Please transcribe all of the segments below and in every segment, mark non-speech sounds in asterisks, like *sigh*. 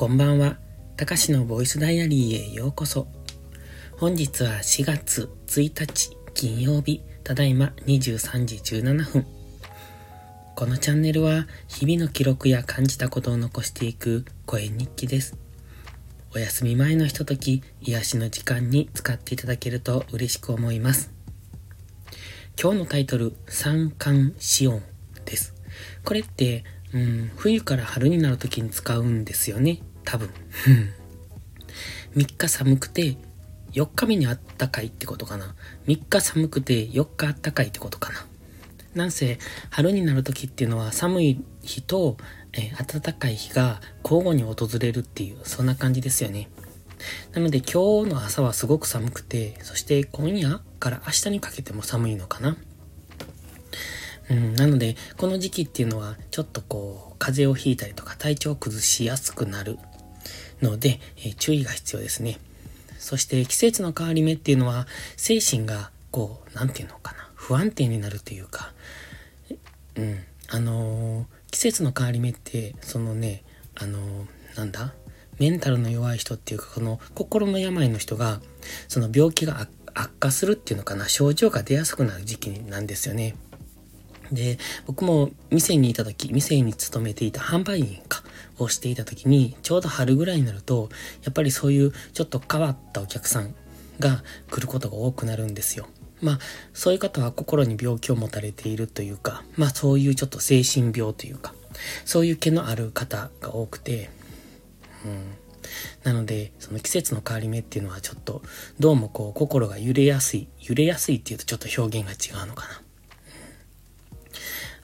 こんばんは。たかしのボイスダイアリーへようこそ。本日は4月1日金曜日、ただいま23時17分。このチャンネルは日々の記録や感じたことを残していく声日記です。お休み前のひととき、癒しの時間に使っていただけると嬉しく思います。今日のタイトル、三寒四温です。これって、うん、冬から春になる時に使うんですよね。多分。*laughs* 3日寒くて、4日目にあったかいってことかな。3日寒くて4日あったかいってことかな。なんせ、春になる時っていうのは寒い日と、えー、暖かい日が交互に訪れるっていう、そんな感じですよね。なので今日の朝はすごく寒くて、そして今夜から明日にかけても寒いのかな。うん、なので、この時期っていうのは、ちょっとこう、風邪をひいたりとか体調を崩しやすくなるので、え、注意が必要ですね。そして季節の変わり目っていうのは、精神がこう、なんていうのかな、不安定になるというか、うん、あのー、季節の変わり目って、そのね、あのー、なんだメンタルの弱い人っていうか、この心の病の人が、その病気が悪化するっていうのかな、症状が出やすくなる時期なんですよね。で、僕も店にいた時、店に勤めていた販売員か、をしていた時に、ちょうど春ぐらいになると、やっぱりそういうちょっと変わったお客さんが来ることが多くなるんですよ。まあ、そういう方は心に病気を持たれているというか、まあそういうちょっと精神病というか、そういう毛のある方が多くて、うん。なので、その季節の変わり目っていうのはちょっと、どうもこう心が揺れやすい、揺れやすいっていうとちょっと表現が違うのかな。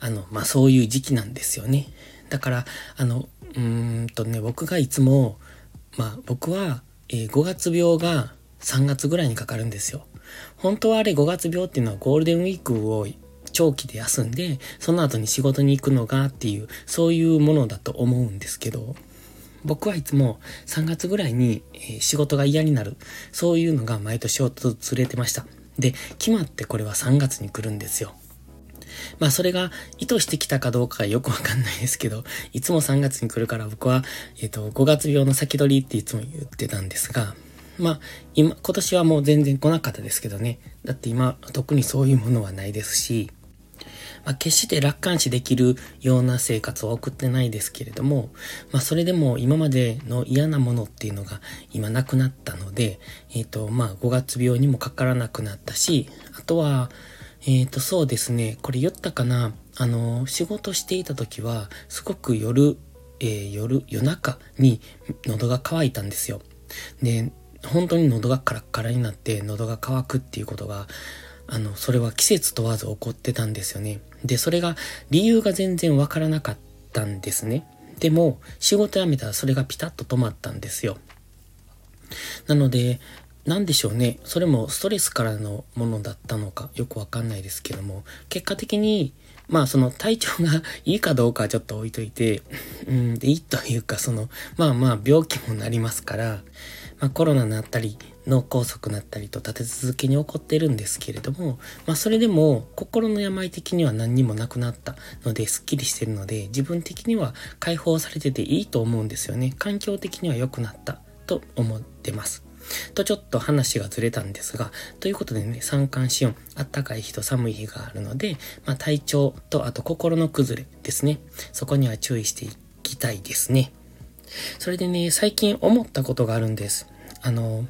あの、まあ、そういう時期なんですよね。だから、あの、うんとね、僕がいつも、まあ、僕は、えー、5月病が3月ぐらいにかかるんですよ。本当はあれ5月病っていうのはゴールデンウィークを長期で休んで、その後に仕事に行くのがっていう、そういうものだと思うんですけど、僕はいつも3月ぐらいに、え、仕事が嫌になる。そういうのが毎年訪れてました。で、決まってこれは3月に来るんですよ。まあそれが意図してきたかどうかよくわかんないですけど、いつも3月に来るから僕は、えっ、ー、と、5月病の先取りっていつも言ってたんですが、まあ、今、今年はもう全然来なかったですけどね。だって今、特にそういうものはないですし、まあ、決して楽観視できるような生活を送ってないですけれども、まあ、それでも今までの嫌なものっていうのが今なくなったので、えっ、ー、と、まあ、5月病にもかからなくなったし、あとは、えっ、ー、と、そうですね。これ言ったかなあの、仕事していた時は、すごく夜、えー、夜、夜中に喉が渇いたんですよ。で、本当に喉がカラッカラになって喉が渇くっていうことが、あの、それは季節問わず起こってたんですよね。で、それが理由が全然わからなかったんですね。でも、仕事辞めたらそれがピタッと止まったんですよ。なので、なんでしょうね。それもストレスからのものだったのかよくわかんないですけども、結果的に、まあその体調が *laughs* いいかどうかはちょっと置いといて、うん、でいいというかその、まあまあ病気もなりますから、まあコロナになったり、脳梗塞になったりと立て続けに起こってるんですけれども、まあそれでも心の病的には何にもなくなったので、スッキリしてるので、自分的には解放されてていいと思うんですよね。環境的には良くなったと思ってます。とちょっと話がずれたんですが、ということでね、三寒四温、あったかい日と寒い日があるので、まあ、体調とあと心の崩れですね。そこには注意していきたいですね。それでね、最近思ったことがあるんです。あの、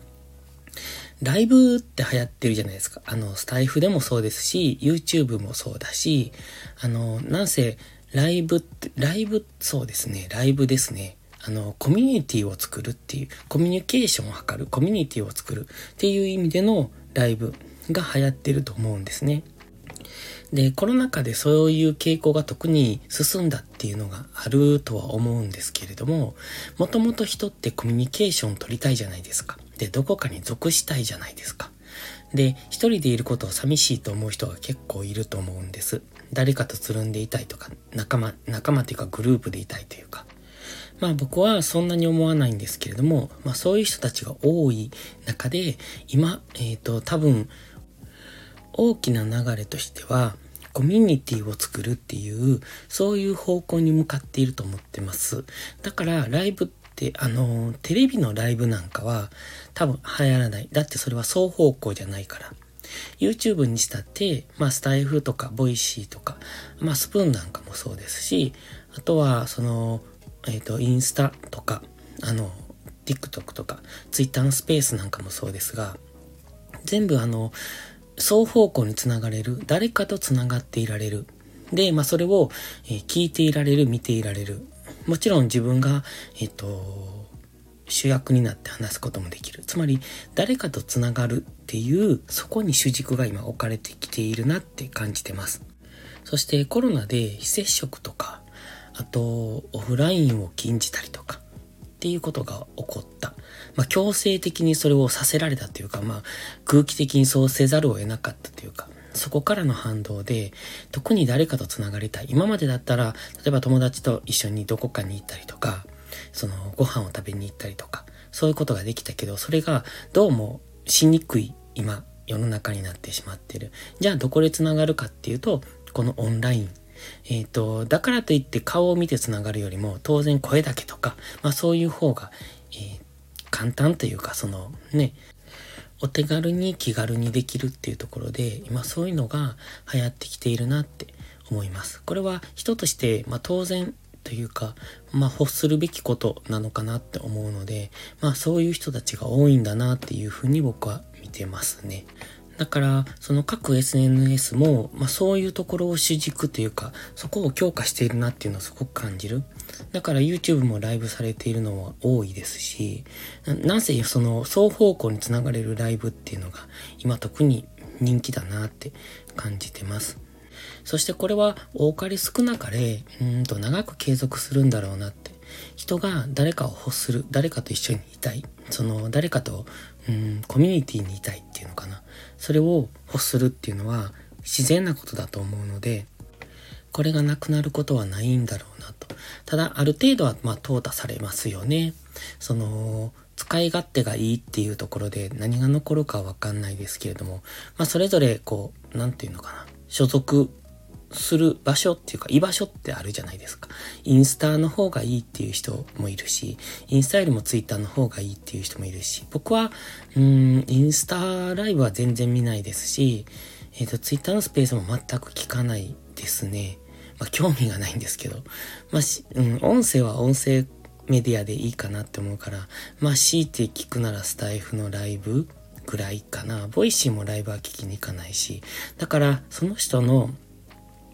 ライブって流行ってるじゃないですか。あの、スタイフでもそうですし、YouTube もそうだし、あの、なんせ、ライブって、ライブ、そうですね、ライブですね。あの、コミュニティを作るっていう、コミュニケーションを図る、コミュニティを作るっていう意味でのライブが流行ってると思うんですね。で、コロナ禍でそういう傾向が特に進んだっていうのがあるとは思うんですけれども、もともと人ってコミュニケーションを取りたいじゃないですか。で、どこかに属したいじゃないですか。で、一人でいることを寂しいと思う人が結構いると思うんです。誰かとつるんでいたいとか、仲間、仲間というかグループでいたいというか。まあ僕はそんなに思わないんですけれども、まあそういう人たちが多い中で、今、えっ、ー、と多分、大きな流れとしては、コミュニティを作るっていう、そういう方向に向かっていると思ってます。だからライブで、あの、テレビのライブなんかは多分流行らない。だってそれは双方向じゃないから。YouTube にしたって、まあ、スタイフとか、 Voicy とか、まあ、スプーンなんかもそうですし、あとは、その、えっ、ー、と、インスタとか、あの、TikTok とか、Twitter のスペースなんかもそうですが、全部あの、双方向につながれる、誰かとつながっていられる。で、まあ、それを、えー、聞いていられる、見ていられる。もちろん自分が、えっ、ー、と、主役になって話すこともできる。つまり、誰かとつながるっていう、そこに主軸が今置かれてきているなって感じてます。そしてコロナで非接触とか、あと、オフラインを禁じたりとか、っていうことが起こった。まあ、強制的にそれをさせられたというか、まあ、空気的にそうせざるを得なかったというか、そこからの反動で、特に誰かと繋がりたい。今までだったら、例えば友達と一緒にどこかに行ったりとか、その、ご飯を食べに行ったりとか、そういうことができたけど、それがどうもしにくい今、世の中になってしまってる。じゃあどこで繋がるかっていうと、このオンライン。えっ、ー、と、だからといって顔を見て繋がるよりも、当然声だけとか、まあそういう方が、えー、簡単というか、そのね、お手軽に気軽にできるっていうところで、今そういうのが流行ってきているなって思います。これは人として、まあ当然というか、まあ欲するべきことなのかなって思うので、まあそういう人たちが多いんだなっていうふうに僕は見てますね。だから、その各 SNS も、まあそういうところを主軸というか、そこを強化しているなっていうのをすごく感じる。だから YouTube もライブされているのは多いですし、なぜその双方向につながれるライブっていうのが今特に人気だなって感じてます。そしてこれは多かれ少なかれ、うんと長く継続するんだろうなって。人が誰かを欲する、誰かと一緒にいたい。その誰かと、うん、コミュニティにいたいっていうのかな。それを欲するっていうのは自然なことだと思うので、これがなくなることはないんだろうなと。ただ、ある程度は、まあ、淘汰されますよね。その、使い勝手がいいっていうところで何が残るかわかんないですけれども、まあ、それぞれ、こう、なんていうのかな。所属する場所っていうか居場所ってあるじゃないですか。インスタの方がいいっていう人もいるし、インスタよりもツイッターの方がいいっていう人もいるし、僕は、うん、インスタライブは全然見ないですし、えっ、ー、と、ツイッターのスペースも全く聞かないですね。まあ、興味がないんですけど、まあ、し、うん、音声は音声メディアでいいかなって思うから、まあ、強いて聞くならスタイフのライブぐらいかな。 Voicy もライブは聞きに行かないし、だから、その人の、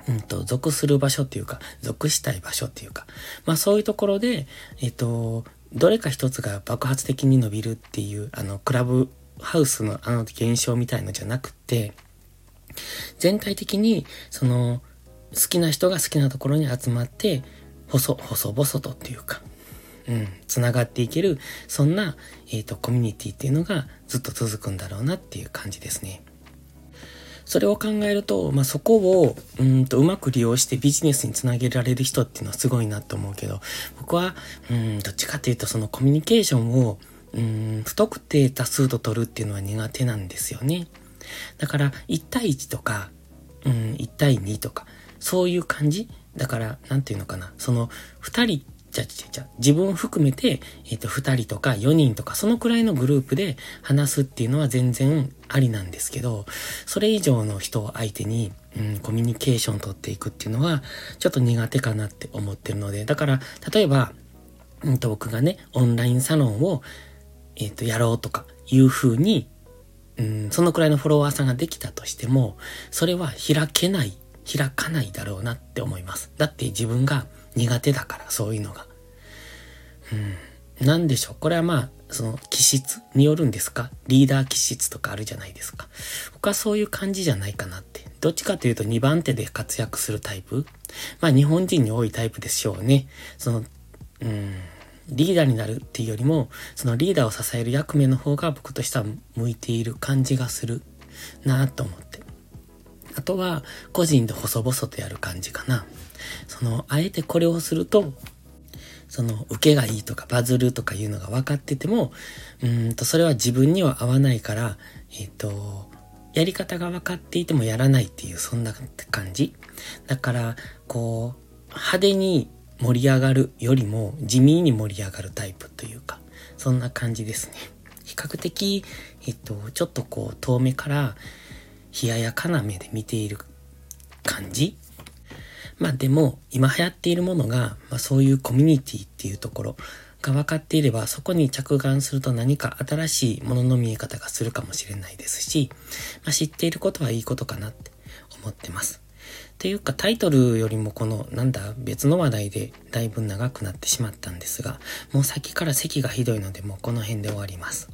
うんと、属する場所っていうか、属したい場所っていうか、まあそういうところで、えっと、どれか一つが爆発的に伸びるっていう、あの、クラブハウスのあの現象みたいのじゃなくて、全体的に、その、好きな人が好きなところに集まって、細、細々とっていうか、うん、繋がっていける、そんな、えっ、ー、と、コミュニティっていうのがずっと続くんだろうなっていう感じですね。それを考えると、まあ、そこを、うんと、うまく利用してビジネスにつなげられる人っていうのはすごいなと思うけど、僕は、うん、どっちかっていうと、そのコミュニケーションを、うん、不特定多数と取るっていうのは苦手なんですよね。だから、1対1とか、うん、1対2とか、そういう感じ？だから、なんていうのかな？その、二人、じゃじゃじゃ自分含めて、えっ、ー、と、二人とか四人とか、そのくらいのグループで話すっていうのは全然ありなんですけど、それ以上の人を相手に、うん、コミュニケーション取っていくっていうのは、ちょっと苦手かなって思ってるので、だから、例えば、うんと、僕がね、オンラインサロンを、えっ、ー、と、やろうとか、いう風に、うん、そのくらいのフォロワーさんができたとしても、それは開けない開かないだろうなって思います。だって自分が苦手だから、そういうのが。うん。なんでしょう？これはまあ、その気質によるんですか？リーダー気質とかあるじゃないですか。僕はそういう感じじゃないかなって。どっちかというと2番手で活躍するタイプ？まあ日本人に多いタイプでしょうね。その、うん、リーダーになるっていうよりも、そのリーダーを支える役目の方が僕としては向いている感じがするなと思って。あとは、個人で細々とやる感じかな。その、あえてこれをすると、その、受けがいいとかバズるとかいうのが分かってても、うんと、それは自分には合わないから、えっ、ー、と、やり方が分かっていてもやらないっていう、そんな感じ。だから、こう、派手に、盛り上がるよりも地味に盛り上がるタイプというか、そんな感じですね。比較的、えっと、ちょっとこう遠目から冷ややかな目で見ている感じまあでも、今流行っているものが、まあそういうコミュニティっていうところが分かっていれば、そこに着眼すると何か新しいものの見え方がするかもしれないですし、まあ知っていることはいいことかなって思ってます。というかタイトルよりもこのなんだ別の話題でだいぶ長くなってしまったんですが、もう先から咳がひどいのでもうこの辺で終わります。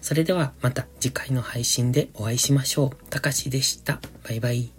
それではまた次回の配信でお会いしましょう。たかしでした。バイバイ。